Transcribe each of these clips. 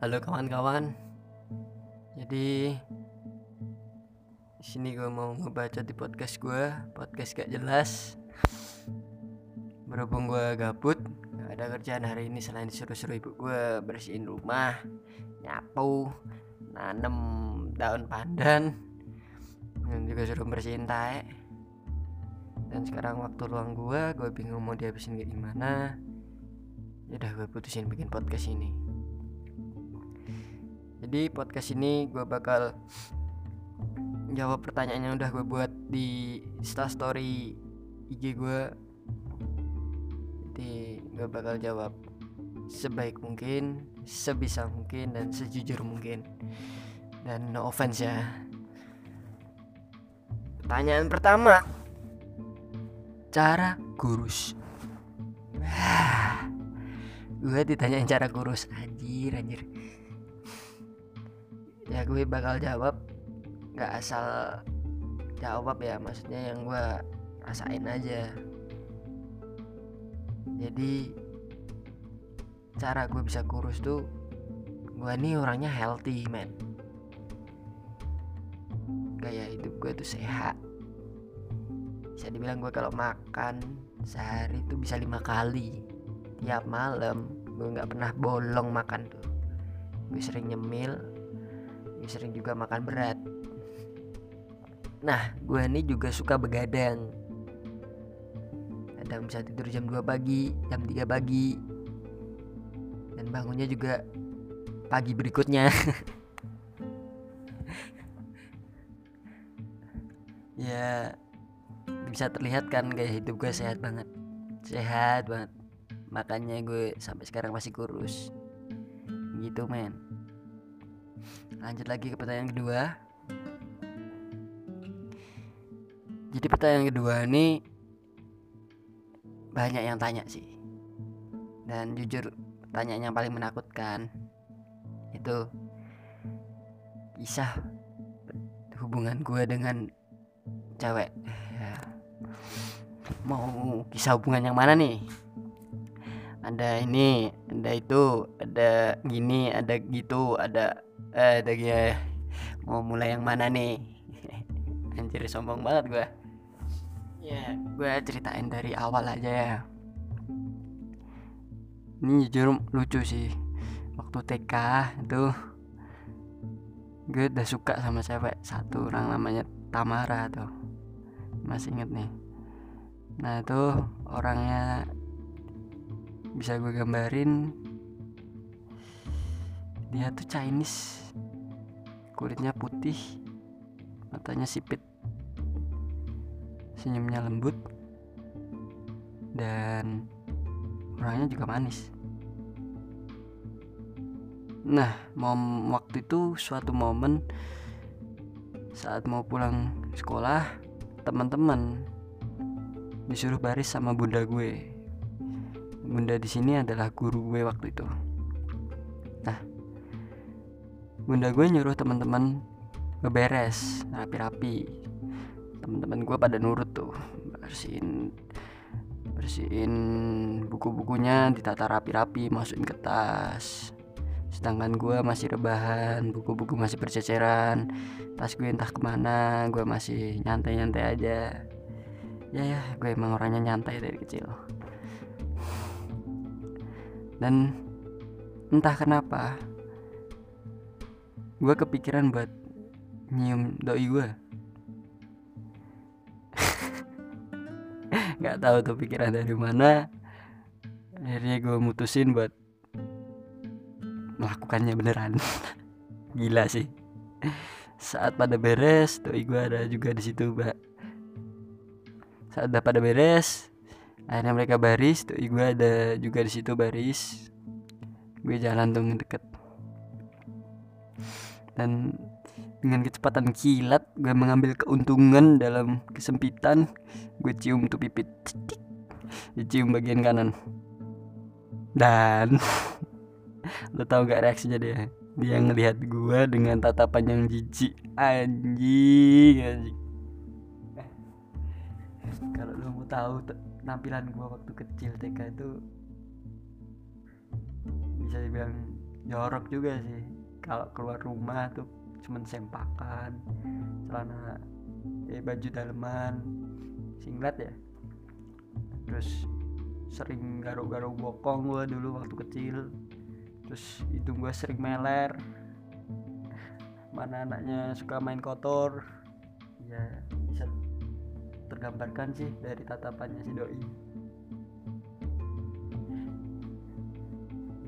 Halo kawan-kawan. Jadi di sini gue mau ngebaca di podcast gue, podcast gak jelas. Berhubung gue gabut, gak ada kerjaan hari ini selain disuruh-suruh ibu gue bersihin rumah, nyapu, nanem daun pandan, dan juga suruh bersihin tae. Dan sekarang waktu luang gue, gue bingung mau dihabisin kayak gimana. Ya udah gue putusin bikin podcast ini. Jadi podcast ini gue bakal jawab pertanyaan yang udah gue buat di Insta Story IG gue. Jadi gue bakal jawab sebaik mungkin, sebisa mungkin dan sejujur mungkin. Dan no offense ya. Pertanyaan pertama. Cara kurus. gue ditanyain cara kurus anjir anjir ya gue bakal jawab. Nggak asal jawab ya maksudnya yang gue rasain aja. Jadi cara gue bisa kurus tuh gue nih orangnya healthy man gaya hidup gue tuh sehat. Bisa dibilang gue kalau makan sehari tuh bisa lima kali. Tiap malam gue nggak pernah bolong makan tuh. Gue sering nyemil sering juga makan berat. Nah gue ini juga suka begadang. Kadang bisa tidur jam 2 pagi jam 3 pagi. Dan bangunnya juga pagi berikutnya. Ya bisa terlihat kan gaya hidup gue sehat banget. Sehat banget. Makanya gue sampai sekarang masih kurus. Gitu men lanjut lagi ke pertanyaan kedua jadi pertanyaan kedua ini banyak yang tanya sih dan jujur pertanyaan yang paling menakutkan itu kisah hubungan gue dengan cewek ya. mau kisah hubungan yang mana nih ada ini ada itu ada gini ada gitu ada eh, gini mau mulai yang mana nih? Anjir sombong banget gue ya gue ceritain dari awal aja ya. Ini jujur lucu sih. Waktu TK itu gue udah suka sama cewek satu orang namanya Tamara tuh. Masih inget nih. Nah itu orangnya bisa gue gambarin dia tuh Chinese. Kulitnya putih. Matanya sipit. Senyumnya lembut. Dan orangnya juga manis. Nah mom waktu itu suatu momen saat mau pulang sekolah teman-teman disuruh baris sama bunda gue. Bunda di sini adalah guru gue waktu itu. Nah bunda gue nyuruh teman-teman ngeberes rapi-rapi. Teman-teman gue pada nurut tuh bersihin bersihin buku-bukunya ditata rapi-rapi masukin ke tas sedangkan gue masih rebahan buku-buku masih berceceran. Tas gue entah ke mana gue masih nyantai-nyantai aja. Ya ya gue emang orangnya nyantai dari kecil. Dan entah kenapa gue kepikiran buat nyium doi gue nggak tahu tuh pikiran dari mana. Akhirnya gue mutusin buat melakukannya beneran. Gila sih. Saat pada beres doi gue ada juga di situ mbak. Saat udah pada beres akhirnya mereka baris doi gue ada juga di situ baris. Gue jalan tuh deket dan dengan kecepatan kilat gue mengambil keuntungan dalam kesempitan. Gue cium tuh pipit dicium bagian kanan. Dan lo tau gak reaksinya dia? Dia ngelihat gue dengan tatapan yang jijik. Anjing anjing. Kalau lo mau tahu tampilan gue waktu kecil TK itu bisa dibilang jorok juga sih kalau keluar rumah tuh cuman sempakan celana eh baju daleman singlet ya. Terus sering garuk-garuk bokong gua dulu waktu kecil. Terus hidung gua sering meler. Mana anaknya suka main kotor. Ya bisa tergambarkan sih dari tatapannya si doi.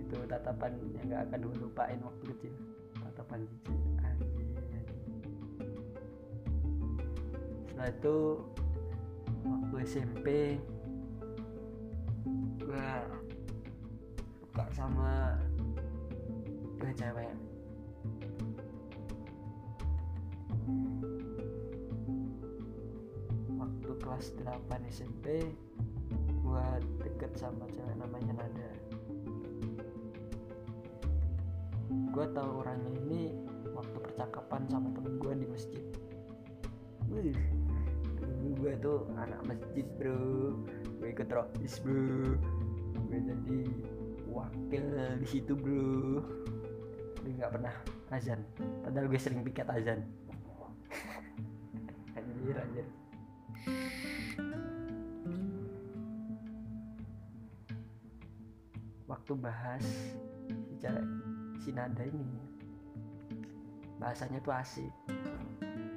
Itu tatapan yang gak akan gue lupain waktu kecil tatapan cici setelah itu waktu SMP gue suka sama gue cewek. Waktu kelas 8 SMP gue deket sama cewek namanya Nada gue tahu orangnya ini waktu percakapan sama temen gue di masjid. Wih, dulu gue tuh anak masjid bro. Gue ikut rohis bro. Gue jadi wakil di situ bro. Gue nggak pernah azan. Padahal gue sering piket azan. Anjir anjir. Waktu bahas cewek si nada ini. Bahasanya tuh asik.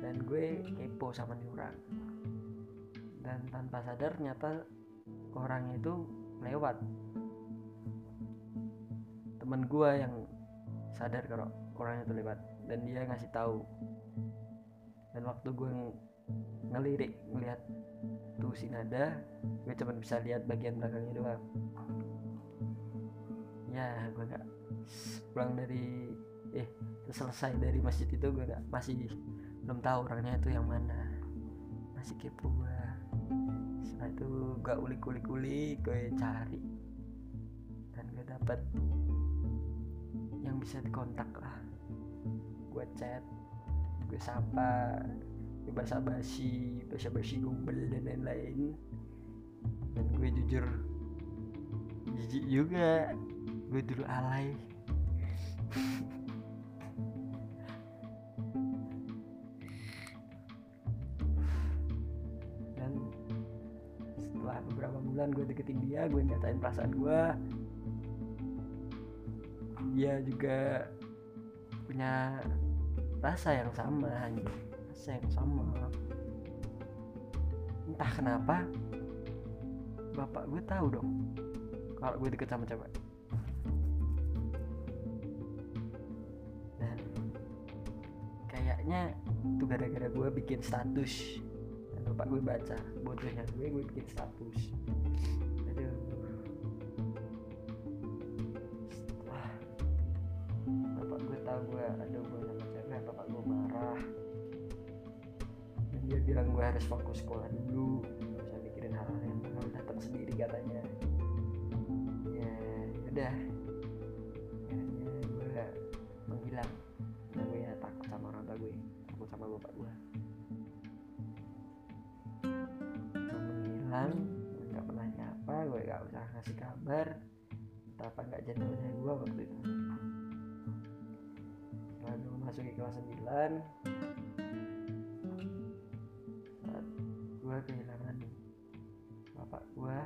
Dan gue kepo sama nih orang. Dan tanpa sadar ternyata orangnya itu lewat. Temen gue yang sadar kalau orangnya itu lewat. Dan dia ngasih tahu. Dan waktu gue ng- ngelirik ngeliat tuh si nada gue cuma bisa lihat bagian belakangnya doang. Ya gue gak pulang dari eh selesai dari masjid itu gue gak masih belum tahu orangnya itu yang mana. Masih kepo gue setelah itu gue ulik-ulik-ulik gue cari. Dan gue dapet yang bisa dikontak lah. Gue chat gue sapa gue basa basi basa basi gombel dan lain-lain. Dan gue jujur jijik juga. Gue dulu alay dan setelah beberapa bulan gue deketin dia gue nyatain perasaan gue. Dia juga punya rasa yang sama anjing. rasa yang sama. Entah kenapa bapak gue tahu dong kalau gue deket sama cewek kayaknya itu gara-gara gue bikin status. Dan bapak gue baca. Bodohnya gue gue bikin status. Aduh. Bapak gue tahu gue ada hubungan sama cewek bapak gue marah. Dan dia bilang gue harus fokus sekolah 9 saat gue kehilangan bapak gue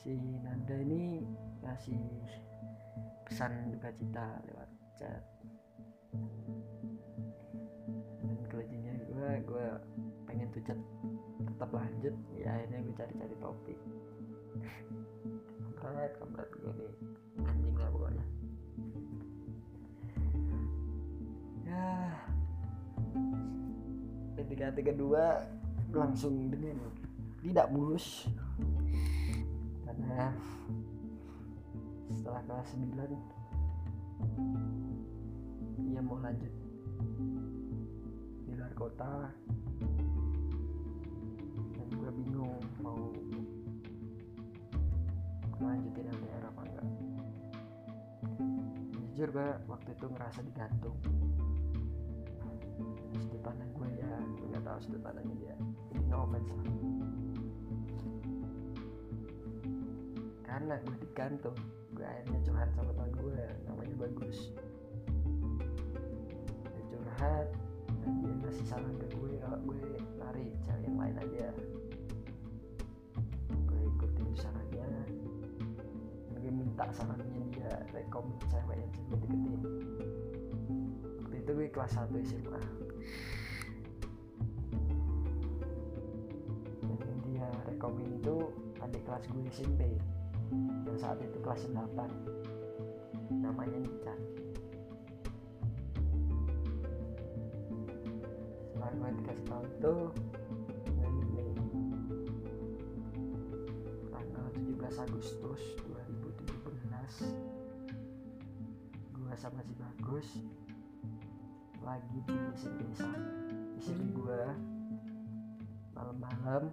si Nanda ini ngasih pesan duka cita lewat chat. Dan kelejanya gue gue pengen tuh chat tetap lanjut. Ya akhirnya gue cari-cari topik. Kampret kampret gue nih PDKT kedua langsung dengan tidak mulus. Karena setelah kelas 9 dia mau lanjut di luar kota. Dan gue bingung mau lanjutin LDR apa enggak. Jujur gue waktu itu ngerasa digantung pandang gue ya gue gak tahu sudut pandangnya dia. Ini no offense karena gue digantung gue akhirnya curhat sama teman gue namanya bagus. Dia curhat dan dia ngasih saran ke gue kalau gue lari cari yang lain aja. Gue ikutin sarannya. Dan gue minta sarannya dia rekom cewek yang gue deketin waktu itu gue kelas 1 SMA dia rekomen itu adik kelas gue SMP yang saat itu kelas 8 namanya Nican. Setelah gue dikasih milih tanggal 17 Agustus 2017 gue sama si Bagus lagi di SMP di sini gue malam-malam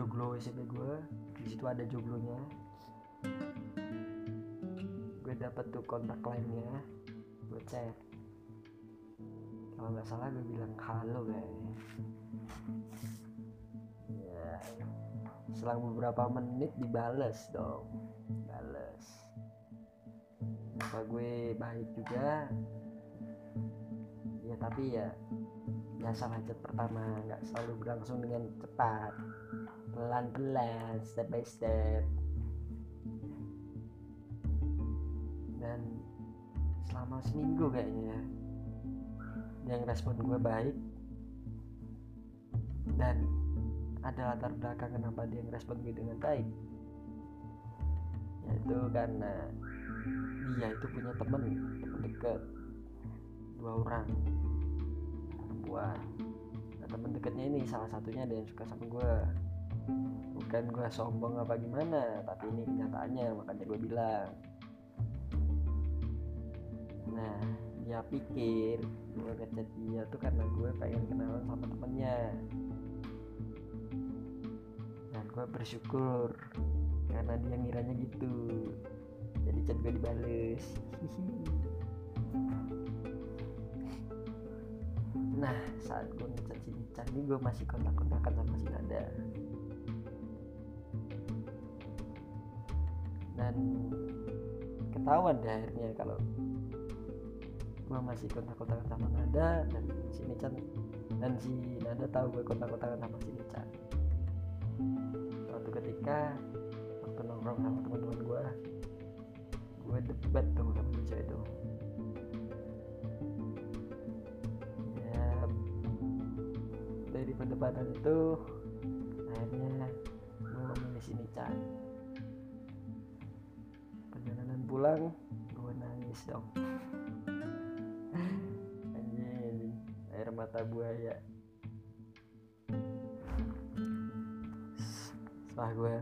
joglo SMP gue di situ ada joglonya. Gue dapet tuh kontak lainnya gue chat. Kalau nggak salah gue bilang halo kayaknya ya. Selang beberapa menit dibales dong bales. Apa gue baik juga? Ya tapi ya biasa chat pertama nggak selalu berlangsung dengan cepat pelan-pelan step by step. Dan selama seminggu kayaknya yang respon gue baik. Dan ada latar belakang kenapa dia ngerespon gue dengan baik. Yaitu karena dia itu punya temen temen deket dua orang. Perempuan nah temen deketnya ini salah satunya ada yang suka sama gue bukan gue sombong apa gimana tapi ini kenyataannya makanya gue bilang. Nah dia pikir gue ngechat dia tuh karena gue pengen kenalan sama temennya. Dan gue bersyukur karena dia ngiranya gitu. Jadi chat gue dibales. Nah saat gue ngechat si Nican ini gue masih kontak-kontakan sama si Nada dan ketahuan deh akhirnya kalau gue masih kontak-kontakan sama Nada dan si Nican dan si Nada tahu gue kontak-kontakan sama si Nican. Suatu ketika waktu nongkrong sama teman-teman gue gue debat tuh sama cewek itu. Ya dari perdebatan itu akhirnya gue memilih si Nican pulang gue nangis dong. Anjing air mata buaya. Setelah gue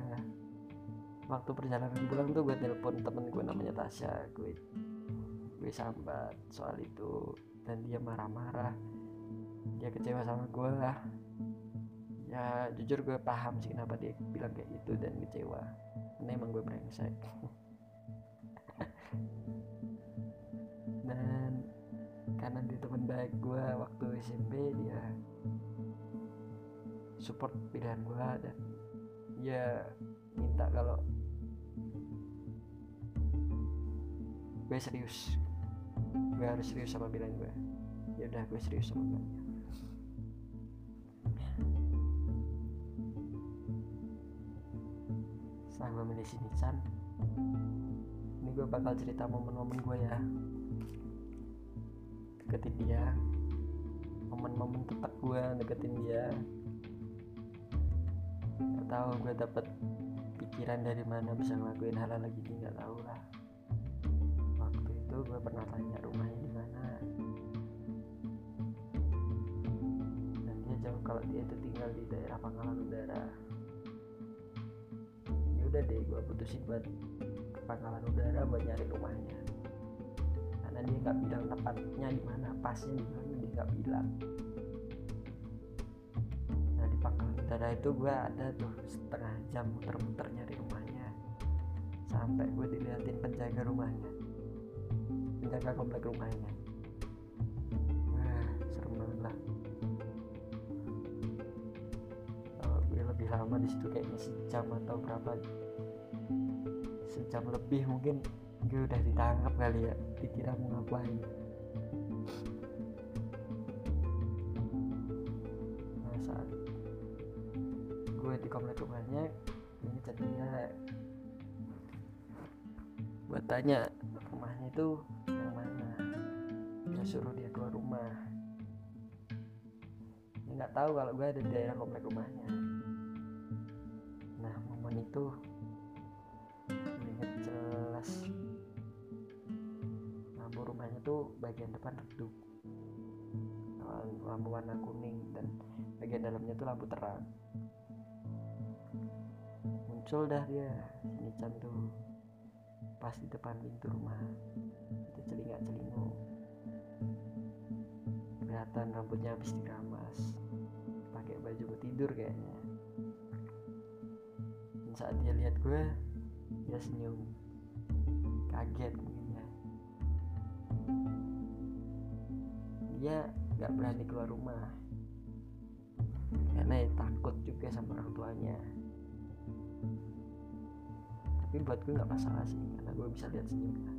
waktu perjalanan pulang tuh gue telepon temen gue namanya Tasya. Gue gue sambat soal itu dan dia marah-marah. Dia kecewa sama gue ya jujur gue paham sih kenapa dia bilang kayak gitu dan kecewa. Karena emang gue brengsek karena dia teman baik gue waktu SMP dia support pilihan gue dan dia minta kalau gue serius. Gue harus serius sama pilihan gue ya udah gue serius sama pilihannya setelah gue milih si Nican ini gue bakal cerita momen-momen gue ya deketin dia momen-momen tepat gue deketin dia. Gak tahu gue dapet pikiran dari mana bisa ngelakuin hal-hal lagi gini nggak tahu lah. Waktu itu gue pernah tanya rumahnya di mana. Dan dia jawab kalau dia itu tinggal di daerah Pangkalan Udara. Ya udah deh gue putusin buat ke Pangkalan Udara buat nyari rumahnya karena dia nggak bilang tepatnya di mana pasnya di mana dia nggak bilang. Nah di Pangkalan Udara itu gue ada tuh setengah jam muter-muter nyari rumahnya. Sampai gue diliatin penjaga rumahnya. Penjaga komplek rumahnya. Wah serem banget lah. Gue lebih lama di situ kayaknya sejam atau berapa. Sejam lebih mungkin gue udah ditangkap kali ya dikira mau ngapain. Nah saat gue di komplek rumahnya ini jadinya buat tanya rumahnya itu yang mana. Gue suruh dia keluar rumah. Dia nggak tahu kalau gue ada di daerah komplek rumahnya. Nah momen itu gue inget jelas rumahnya tuh bagian depan redup lampu warna kuning dan bagian dalamnya tuh lampu terang. Muncul dah dia si Chan tuh pas di depan pintu rumah. Itu celingak celinguk kelihatan rambutnya habis diramas pakai baju tidur kayaknya. Dan saat dia lihat gue dia senyum. Kaget dia nggak berani keluar rumah. Karena ya takut juga sama orang tuanya. Tapi buat gue nggak masalah sih karena gue bisa lihat senyumnya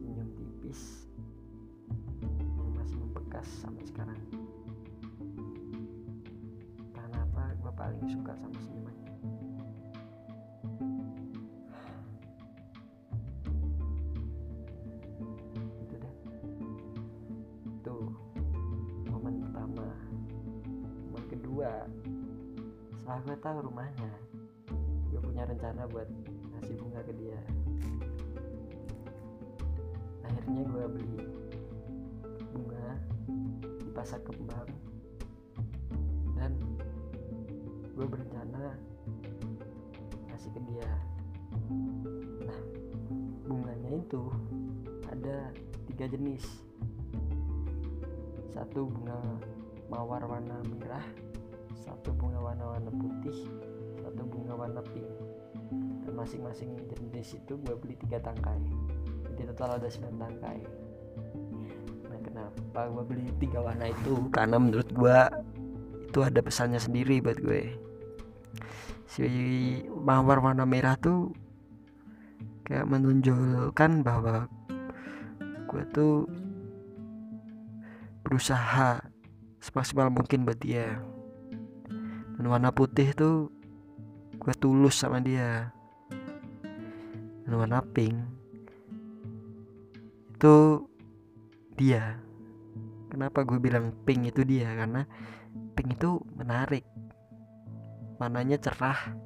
senyum tipis. Yang masih membekas sampai sekarang. Kenapa gue paling suka sama senyumannya setelah gue tahu rumahnya gue punya rencana buat ngasih bunga ke dia. Akhirnya gue beli bunga di pasar kembang. Dan gue berencana ngasih ke dia. Nah bunganya itu ada tiga jenis. Satu bunga mawar warna merah satu bunga warna-warna putih satu bunga warna pink. Dan masing-masing jenis itu gue beli tiga tangkai. Jadi total ada 9 tangkai. Nah kenapa gue beli tiga warna itu? Karena menurut gue itu ada pesannya sendiri buat gue. Si mawar warna merah tuh kayak menunjukkan bahwa gue tuh berusaha semaksimal mungkin buat dia dan warna putih tuh gue tulus sama dia. Dan warna pink itu dia. Kenapa gue bilang pink itu dia? Karena pink itu menarik. Warnanya cerah.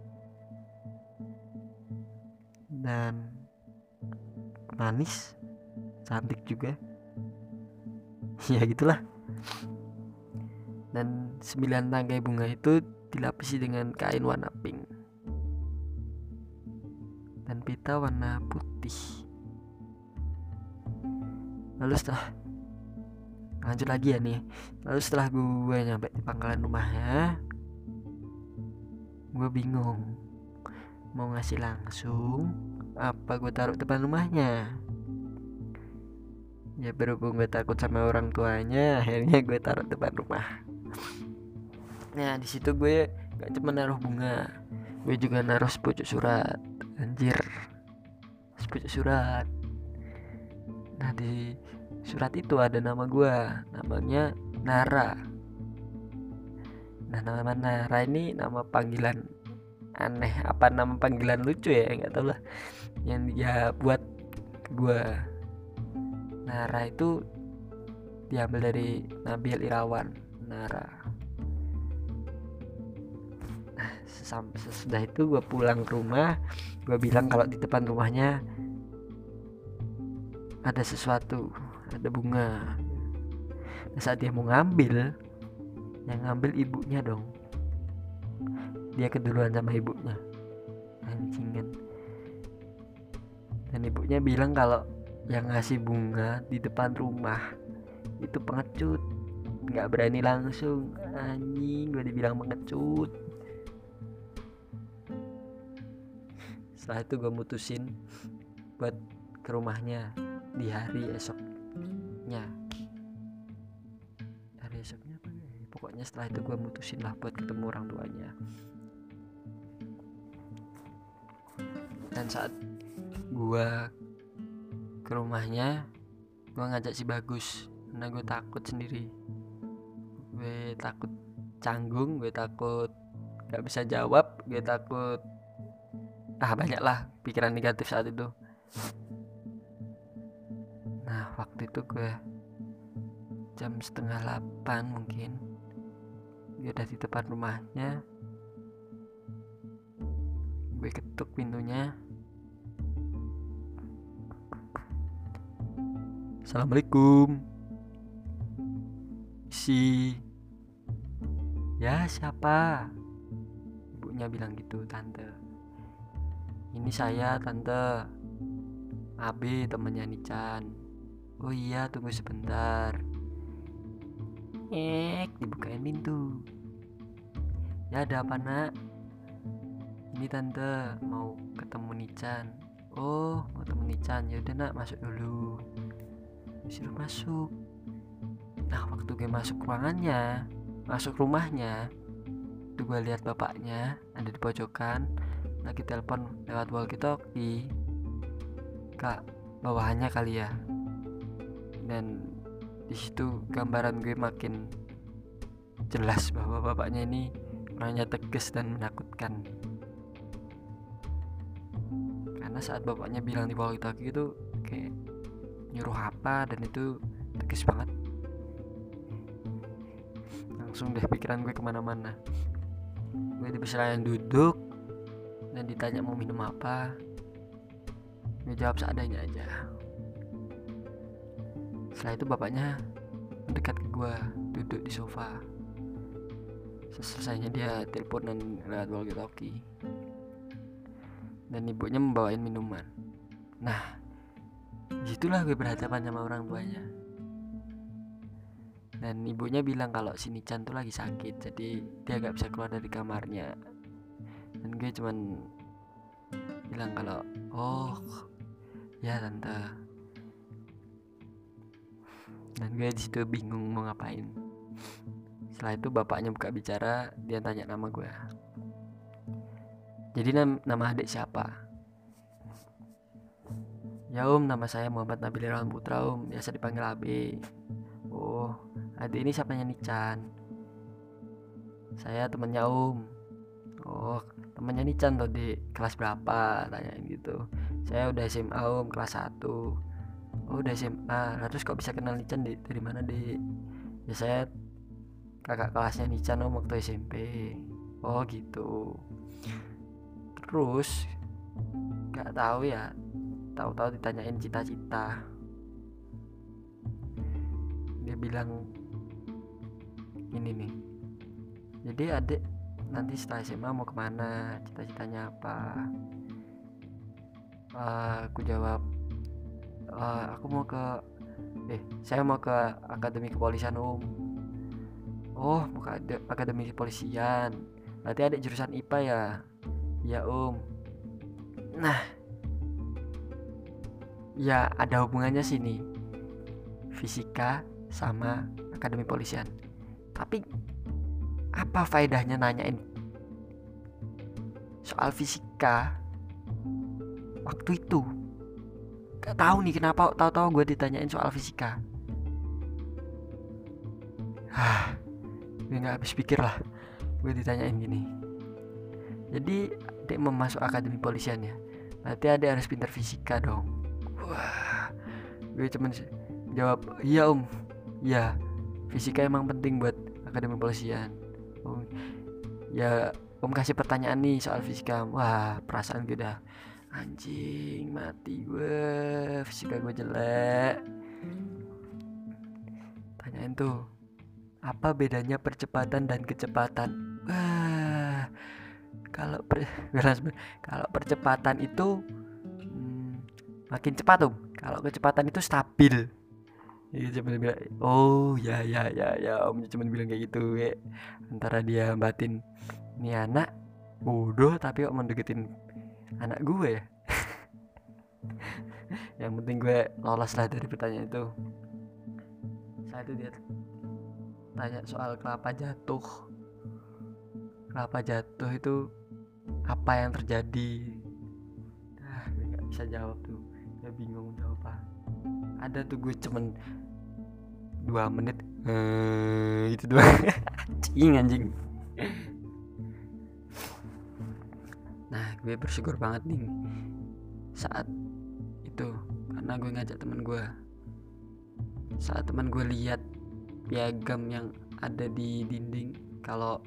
Dan manis cantik juga. Ya gitulah. Dan sembilan tangkai bunga itu dilapisi dengan kain warna pink dan pita warna putih. Lalu setelah lanjut lagi ya nih. Lalu setelah gue nyampe di pangkalan rumahnya gue bingung mau ngasih langsung apa gue taruh depan rumahnya. Ya berhubung gue takut sama orang tuanya akhirnya gue taruh depan rumah nah di situ gue gak cuma naruh bunga gue juga naruh sepucuk surat. Anjir. Sepucuk surat. Nah di surat itu ada nama gue. Namanya Nara. Nah nama Nara ini nama panggilan aneh. Apa nama panggilan lucu ya? Nggak tahu lah. Yang dia buat gue. Nara itu diambil dari Nabil Irawan. Nara sesudah itu gue pulang ke rumah gue bilang kalau di depan rumahnya ada sesuatu ada bunga. Nah, saat dia mau ngambil yang ngambil ibunya dong. Dia keduluan sama ibunya. Anjingan dan ibunya bilang kalau yang ngasih bunga di depan rumah itu pengecut. Nggak berani langsung. Anjing gue dibilang pengecut setelah itu gue mutusin buat ke rumahnya di hari esoknya. Hari esoknya apa ya? Pokoknya setelah itu gue mutusin lah buat ketemu orang tuanya. Dan saat gue ke rumahnya gue ngajak si bagus. Karena gue takut sendiri. Gue takut canggung gue takut gak bisa jawab gue takut ah banyak lah pikiran negatif saat itu. Nah waktu itu gue jam setengah delapan mungkin. Gue udah di depan rumahnya. Gue ketuk pintunya. Assalamualaikum. Si Ya siapa? Ibunya bilang gitu tante Ini saya tante. Abi temennya Nican Oh iya tunggu sebentar. Ek dibukain pintu. Ya ada apa nak? Ini tante mau ketemu Nican Oh mau ketemu Nican ya udah nak masuk dulu. Disuruh masuk. Nah waktu gue masuk ruangannya masuk rumahnya tuh gue lihat bapaknya ada di pojokan lagi telepon lewat walkie talkie kak bawahannya kali ya. Dan di situ gambaran gue makin jelas bahwa bapaknya ini orangnya tegas dan menakutkan. Karena saat bapaknya bilang di walkie talkie itu kayak nyuruh apa dan itu tegas banget. Langsung deh pikiran gue ke mana-mana. Gue di yang duduk dan ditanya mau minum apa gue jawab seadanya aja. Setelah itu bapaknya mendekat ke gue duduk di sofa. Selesainya dia telepon dan lewat walkie talkie. Dan ibunya membawain minuman. Nah di situlah gue berhadapan sama orang tuanya. Dan ibunya bilang kalau si Nichan tuh lagi sakit jadi dia gak bisa keluar dari kamarnya dan gue cuman bilang kalau oh ya tante dan gue di situ bingung mau ngapain setelah itu bapaknya buka bicara dia tanya nama gue jadi nama adik siapa Ya om, nama saya Muhammad Nabil Irwan Putra om, biasa dipanggil Abi. Oh, adik ini siapanya Nican? Saya temennya om. Oh, temennya Nican tuh di kelas berapa? Tanyain gitu. Saya udah SMA om, kelas 1 Oh, udah SMA. Nah, terus kok bisa kenal Nican di, dari mana di? Ya saya kakak kelasnya Nican om waktu SMP. Oh gitu. Terus gak tahu ya tahu-tahu ditanyain cita-cita dia bilang ini nih jadi adik nanti setelah SMA mau ke mana? Cita-citanya apa? Uh, aku jawab uh, aku mau ke eh saya mau ke akademi kepolisian om oh mau ke akademi kepolisian. Berarti adik jurusan IPA ya? Ya om. Nah. Ya ada hubungannya sini fisika sama akademi polisian tapi apa faedahnya nanyain? Soal fisika. Waktu itu. Gak tahu nih kenapa tahu-tahu gue ditanyain soal fisika. Ah gue nggak habis pikir lah. Gue ditanyain gini. Jadi dia mau masuk akademi polisian ya? Berarti ada harus pintar fisika dong. Wah gue cuman jawab iya om. Ya fisika emang penting buat akademi polisian om ya om kasih pertanyaan nih soal fisika wah perasaan gue udah anjing mati gue. Fisika gue jelek. Tanyain tuh apa bedanya percepatan dan kecepatan? Wah kalau per, kalau percepatan itu makin cepat tuh. Kalau kecepatan itu stabil ya cuma bilang oh ya ya ya ya om. Cuma bilang kayak gitu kayak antara dia batin ini anak bodoh tapi kok mendeketin anak gue ya? Yang penting gue lolos lah dari pertanyaan itu. Saat itu dia tanya soal kelapa jatuh. Kelapa jatuh itu apa yang terjadi? Ah gue nggak bisa jawab tuh. Ya bingung jawab apa. Ada tuh gue cuman dua menit. Eh, gitu doang. Anjing anjing. Nah gue bersyukur banget nih saat itu karena gue ngajak temen gue. Saat teman gue lihat piagam yang ada di dinding kalau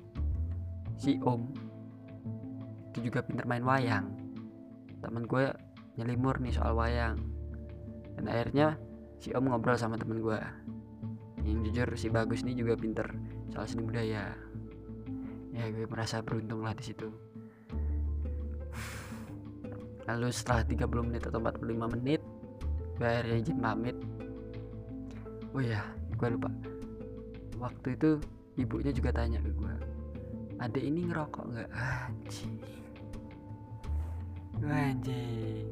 si om itu juga pinter main wayang. Temen gue nyelimur nih soal wayang. Dan akhirnya si om ngobrol sama temen gue yang jujur si bagus nih juga pinter. Soal seni budaya. Ya gue merasa beruntung lah di situ. Lalu setelah 30 menit atau 45 menit gue akhirnya izin pamit. Oh iya gue lupa. Waktu itu ibunya juga tanya ke gue ada ini ngerokok nggak? Anjing. Anjing.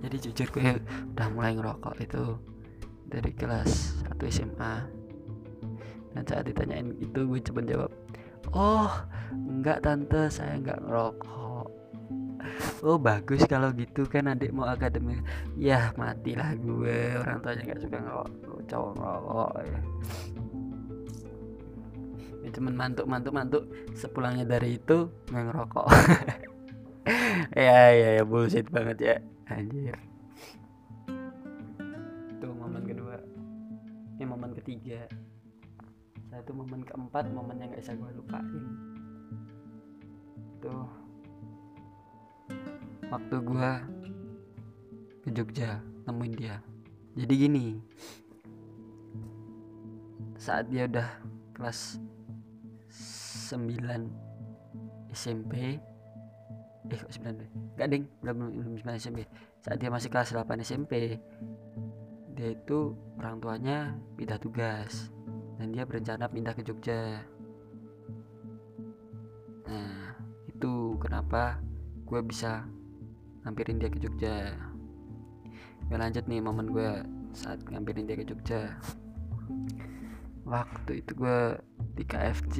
Jadi jujur gue udah mulai ngerokok itu dari kelas 1 SMA dan saat ditanyain itu gue coba jawab oh enggak tante saya enggak ngerokok. Oh bagus kalau gitu kan adik mau akademi. Ya matilah gue orang tuanya nggak suka ngerokok cowok ngerokok ya. Ini cuman mantuk mantuk mantuk sepulangnya dari itu nggak ngerokok. Ya ya ya bullshit banget ya anjir ketiga. Satu momen keempat momen yang gak bisa gue lupain. Tuh. Waktu gue ke Jogja nemuin dia. Jadi gini. Saat dia udah kelas 9 SMP eh kok 9 deh gak ding. Belum belum 9 SMP saat dia masih kelas 8 SMP dia itu orang tuanya pindah tugas dan dia berencana pindah ke Jogja. Nah itu kenapa gue bisa ngampirin dia ke Jogja. Gue lanjut nih momen gue saat ngampirin dia ke Jogja. Waktu itu gue di KFC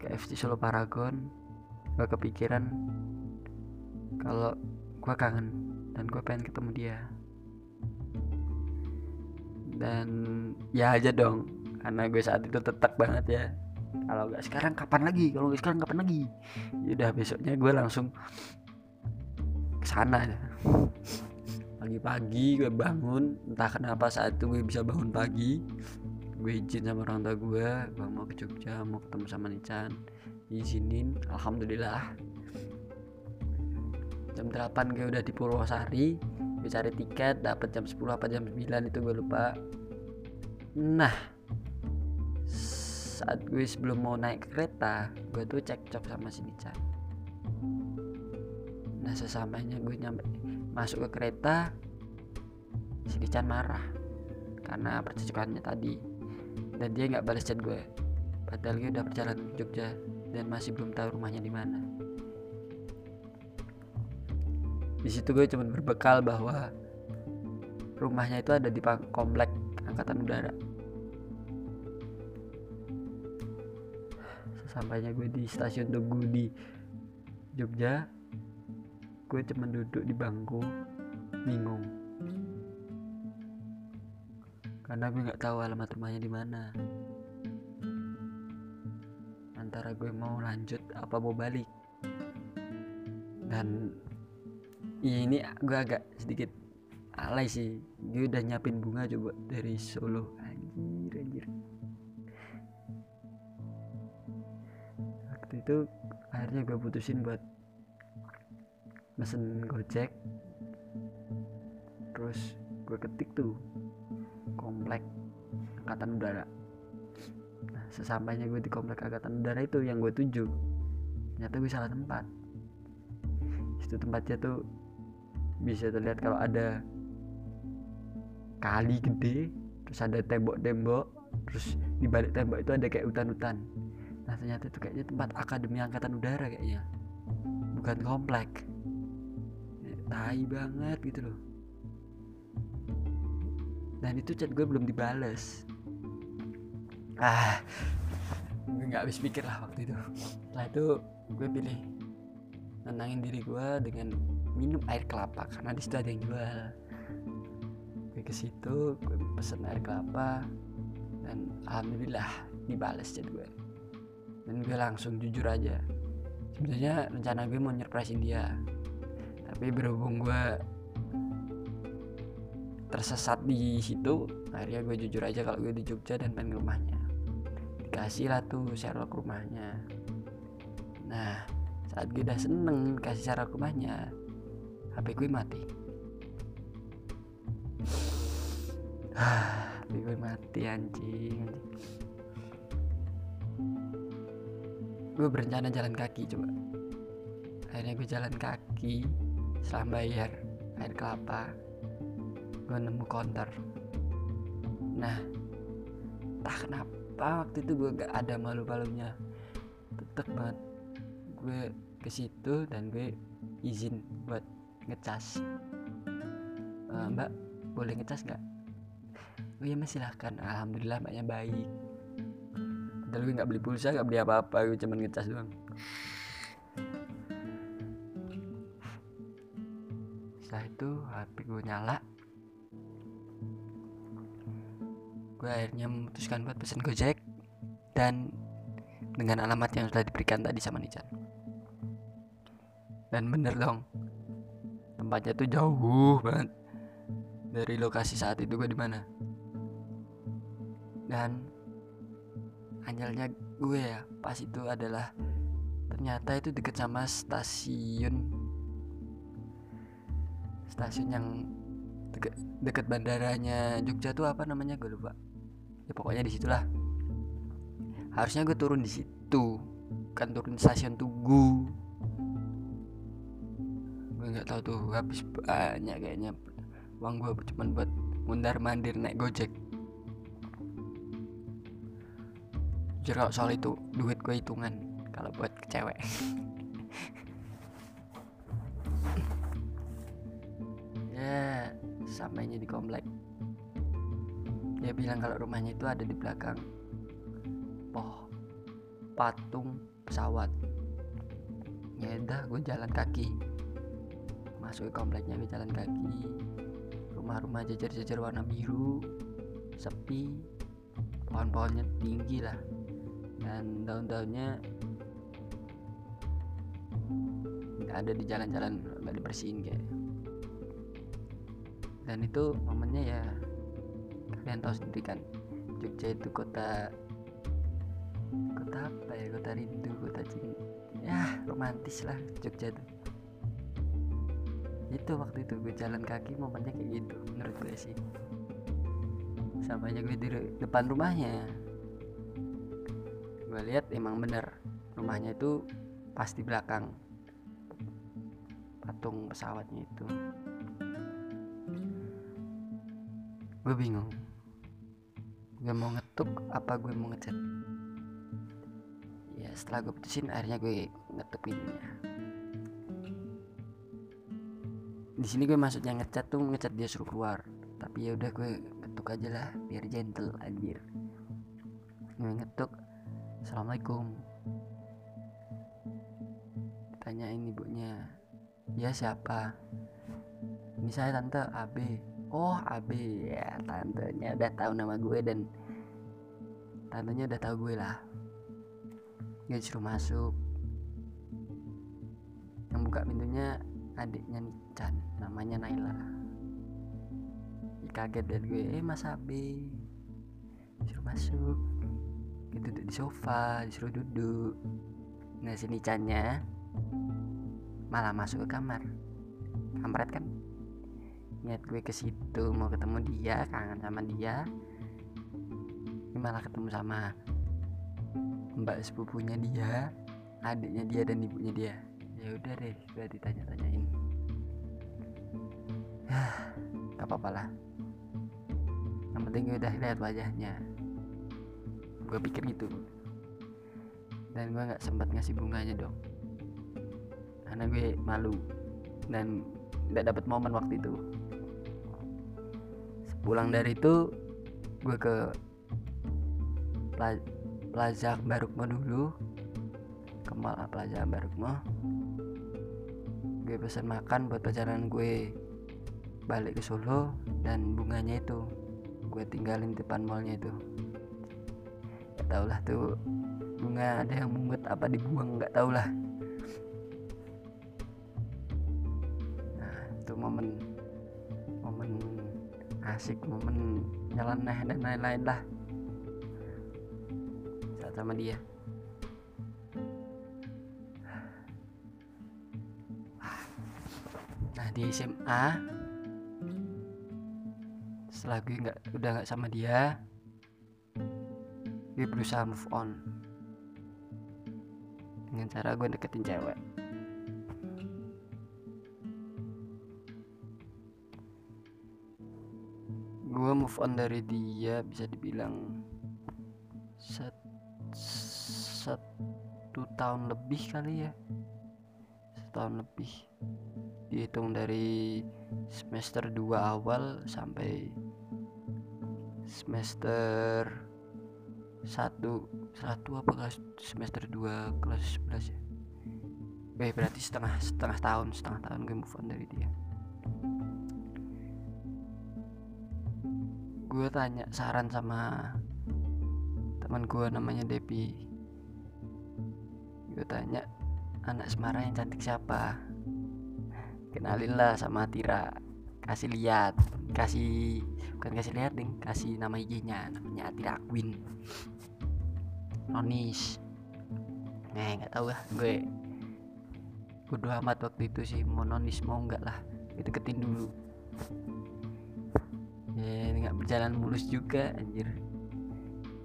KFC Solo Paragon. Gue kepikiran kalau gue kangen dan gue pengen ketemu dia. Dan ya aja dong karena gue saat itu tetek banget ya. Kalau nggak sekarang kapan lagi? Kalau nggak sekarang kapan lagi? Ya udah besoknya gue langsung ke sana. Pagi-pagi gue bangun entah kenapa saat itu gue bisa bangun pagi. Gue izin sama orang tua gue gue mau ke Jogja mau ketemu sama Nican. Izinin alhamdulillah jam 8 gue udah di Purwosari gue cari tiket dapat jam 10 apa jam 9 itu gue lupa. Nah saat gue sebelum mau naik kereta gue tuh cekcok sama si Nican nah sesamanya gue nyampe masuk ke kereta si Nican marah karena percecokannya tadi dan dia nggak balas chat gue. Padahal gue udah perjalanan ke Jogja dan masih belum tahu rumahnya di mana di situ gue cuma berbekal bahwa rumahnya itu ada di komplek angkatan udara. Sesampainya gue di stasiun Tugu di Jogja gue cuma duduk di bangku bingung. Karena gue nggak tahu alamat rumahnya di mana. Antara gue mau lanjut apa mau balik. Dan ini gue agak sedikit alay sih. Gue udah nyiapin bunga coba dari Solo. Anjir anjir. Waktu itu akhirnya gue putusin buat mesen gojek. Terus gue ketik tuh komplek angkatan udara. Nah sesampainya gue di komplek angkatan udara itu yang gue tuju. Ternyata gue salah tempat. Itu tempatnya tuh bisa terlihat kalau ada kali gede terus ada tembok-tembok terus di balik tembok itu ada kayak hutan-hutan. Nah ternyata itu kayaknya tempat akademi angkatan udara kayaknya. Bukan komplek. Tai banget gitu loh. Dan itu chat gue belum dibales. Ah gue nggak habis pikir lah waktu itu. Setelah itu gue pilih nenangin diri gue dengan minum air kelapa karena di situ ada yang jual. Gue ke situ gue pesen air kelapa dan alhamdulillah dibales chat gue dan gue langsung jujur aja sebenarnya rencana gue mau nyerpresin dia tapi berhubung gue tersesat di situ akhirnya gue jujur aja kalau gue di Jogja dan pengen rumahnya. Dikasih lah tuh Sherlock rumahnya. Nah saat gue udah seneng kasih Sherlock rumahnya HP gue mati. HP gue mati anjing, gue berencana jalan kaki coba. Akhirnya gue jalan kaki setelah bayar air kelapa gue nemu counter nah tak kenapa waktu itu gue gak ada malu-malunya. Tetep banget gue ke situ dan gue izin buat ngecas. Uh, mbak boleh ngecas nggak? Oh iya mas silahkan. Alhamdulillah mbaknya baik. Padahal gue nggak beli pulsa nggak beli apa-apa gue cuma ngecas doang. Setelah itu HP gue nyala. Gue akhirnya memutuskan buat pesen gojek dan dengan alamat yang sudah diberikan tadi sama Nican dan bener dong. Tempatnya tuh jauh banget. Dari lokasi saat itu gue di mana. Dan anjalnya gue ya pas itu adalah ternyata itu deket sama stasiun. Stasiun yang deket, deket bandaranya Jogja tuh apa namanya? Gue lupa. Ya pokoknya di situlah harusnya gue turun di situ. Kan turun stasiun Tugu gue nggak tahu tuh habis banyak kayaknya. Uang gue cuma buat mundar mandir naik gojek. Kalau soal itu duit gue hitungan kalau buat ke cewek. Ya sampainya di komplek. Dia bilang kalau rumahnya itu ada di belakang poh patung pesawat. Ya udah gue jalan kaki masuk ke kompleknya jalan kaki. Rumah-rumah jajar-jajar warna biru sepi pohon-pohonnya tinggi lah. Dan daun-daunnya nggak ada di jalan-jalan nggak dibersihin kayak. Dan itu momennya ya kalian tahu sendiri kan Jogja itu kota kota apa ya? Kota rindu kota cinta. Ya romantis lah Jogja itu itu waktu itu gue jalan kaki momennya kayak gitu menurut gue sih. Sampainya gue di depan rumahnya. Gue lihat emang bener rumahnya itu pas di belakang. Patung pesawatnya itu. Gue bingung. Gue mau ngetuk apa gue mau ngechat ya setelah gue putusin akhirnya gue ngetuk pintunya di sini gue maksudnya ngecat tuh ngecat dia suruh keluar. Tapi ya udah gue ketuk aja lah biar gentle anjir. Gue ngetuk assalamualaikum. Tanyain ibunya dia siapa? Ini saya tante AB oh AB ya tantenya udah tahu nama gue dan tantenya udah tahu gue lah. Dia disuruh masuk. Yang buka pintunya adiknya Nican namanya Naila. Kaget dan gue eh mas Abe disuruh masuk. Gitu duduk di sofa disuruh duduk. Nah si Nicannya malah masuk ke kamar. Kampret kan niat gue ke situ mau ketemu dia kangen sama dia. Ini malah ketemu sama mbak sepupunya dia adiknya dia dan ibunya dia ya udah deh gue ditanya-tanyain. Gak apa-apa lah. Yang penting gue udah lihat wajahnya. Gue pikir gitu. Dan gue nggak sempat ngasih bunganya dong. Karena gue malu. Dan tidak dapat momen waktu itu. Pulang dari itu gue ke Pla- Plaza Barukmo dulu. Ke Plaza Barukmo gue pesan makan buat perjalanan gue. Balik ke Solo dan bunganya itu gue tinggalin depan mallnya itu. Tau lah tuh bunga ada yang mungut apa dibuang nggak tau lah nah itu momen momen asik momen nyeleneh dan lain-lain lah. Saat sama dia di SMA setelah gue nggak udah nggak sama dia gue berusaha move on. Dengan cara gue deketin cewek. Gue move on dari dia bisa dibilang satu tahun lebih kali ya. Setahun lebih dihitung dari semester 2 awal sampai semester satu. Satu apa kelas? Semester 2 kelas 11 ya. Eh berarti setengah setengah tahun setengah tahun gue move on dari dia. Gue tanya saran sama teman gue namanya Depi gue tanya anak Semarang yang cantik siapa kenalin lah sama Tira. Kasih lihat. Kasih bukan kasih lihat ding kasih nama IG-nya. Namanya Tira Queen. Nonis. Eh nggak tahu lah gue. Bodo amat waktu itu sih mau nonis mau enggak lah. Itu ketin dulu. Ya nggak berjalan mulus juga anjir.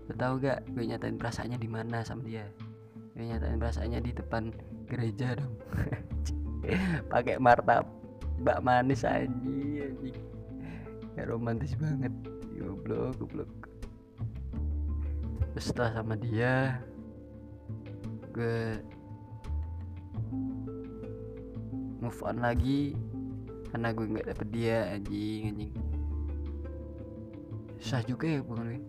Lo tau gak gue nyatain perasaannya di mana sama dia? Gue nyatain perasaannya di depan gereja dong pakai martabak manis aja ya romantis banget. Goblok goblok. Setelah sama dia gue move on lagi karena gue nggak dapet dia anjing anjing. Susah juga ya bukan gue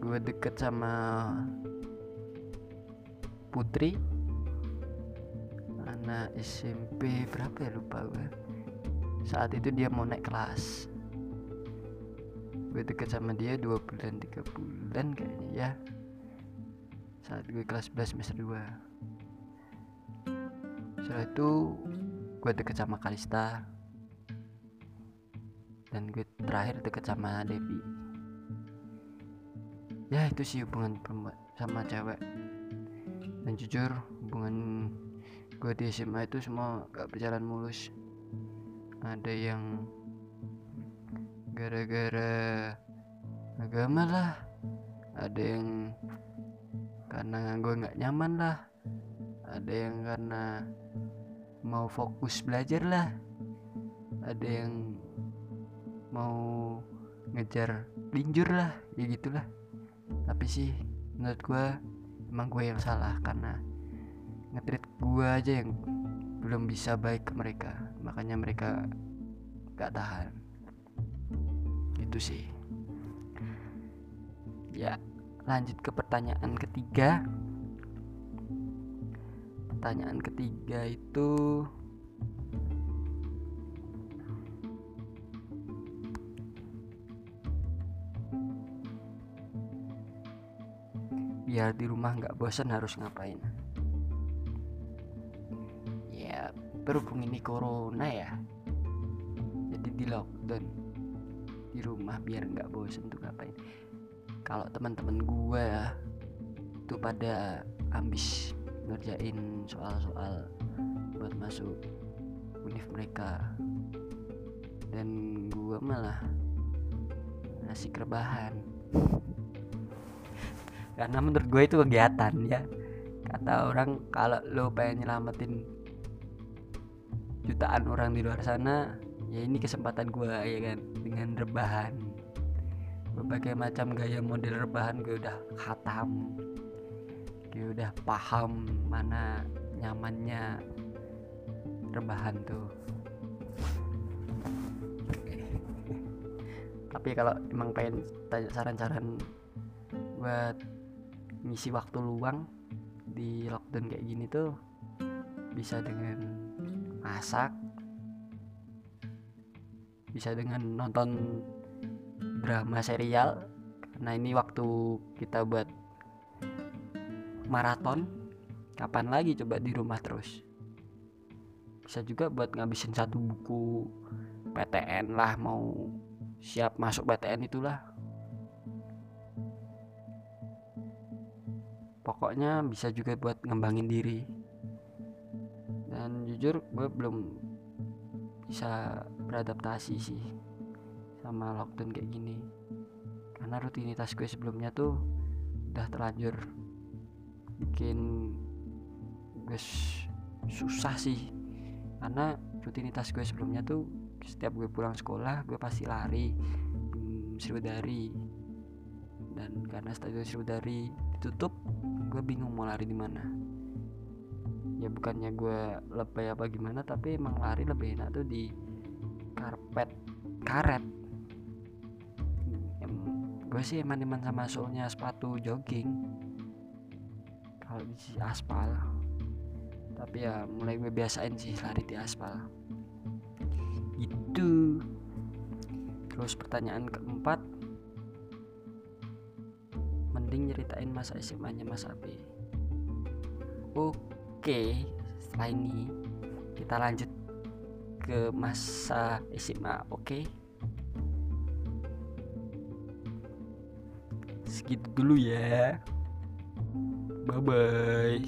gue deket sama Putri. Anak SMP berapa ya? Lupa gue saat itu dia mau naik kelas. Gue deket sama dia dua bulan tiga bulan kayaknya ya. Saat gue kelas 11 semester 2 setelah itu gue deket sama Kalista. Dan gue terakhir deket sama Devi ya itu sih hubungan sama cewek dan jujur hubungan gue di SMA itu semua gak berjalan mulus. Ada yang gara-gara agama lah ada yang karena gue nggak nyaman lah ada yang karena mau fokus belajar lah ada yang mau ngejar linjur lah ya gitulah. Tapi sih menurut gue emang gue yang salah karena ngetrit gue aja yang belum bisa baik ke mereka. Makanya mereka gak tahan. Itu sih. Ya lanjut ke pertanyaan ketiga. Pertanyaan ketiga itu biar di rumah nggak bosan harus ngapain? Ya berhubung ini corona ya. Jadi di lockdown di rumah biar nggak bosan tuh ngapain? Kalau teman-teman gue itu pada ambis ngerjain soal-soal buat masuk univ mereka. Dan gue malah ngasih rebahan karena menurut gue itu kegiatan ya. Kata orang kalau lo pengen nyelamatin jutaan orang di luar sana ya ini kesempatan gue ya kan dengan rebahan. Berbagai macam gaya model rebahan gue udah khatam. Gue udah paham mana nyamannya rebahan tuh. Tapi kalau emang pengen tanya saran-saran buat ngisi waktu luang di lockdown kayak gini tuh bisa dengan masak bisa dengan nonton drama serial. Karena ini waktu kita buat maraton. Kapan lagi coba di rumah terus? Bisa juga buat ngabisin satu buku PTN lah mau siap masuk PTN itulah pokoknya bisa juga buat ngembangin diri. Dan jujur gue belum bisa beradaptasi sih sama lockdown kayak gini. Karena rutinitas gue sebelumnya tuh udah terlanjur bikin gue susah sih. Karena rutinitas gue sebelumnya tuh setiap gue pulang sekolah gue pasti lari hmm, Sriwedari dan karena stadion Sriwedari ditutup gue bingung mau lari di mana. Ya bukannya gue lebay apa gimana tapi emang lari lebih enak tuh di karpet. Karet. Gue sih eman-eman sama soalnya sepatu jogging. Kalau di aspal. Tapi ya mulai gue biasain sih lari di aspal. Itu terus pertanyaan keempat mending nyeritain masa SMA nya Mas Abi. Oke setelah ini kita lanjut ke masa SMA oke? Segitu dulu ya. Bye bye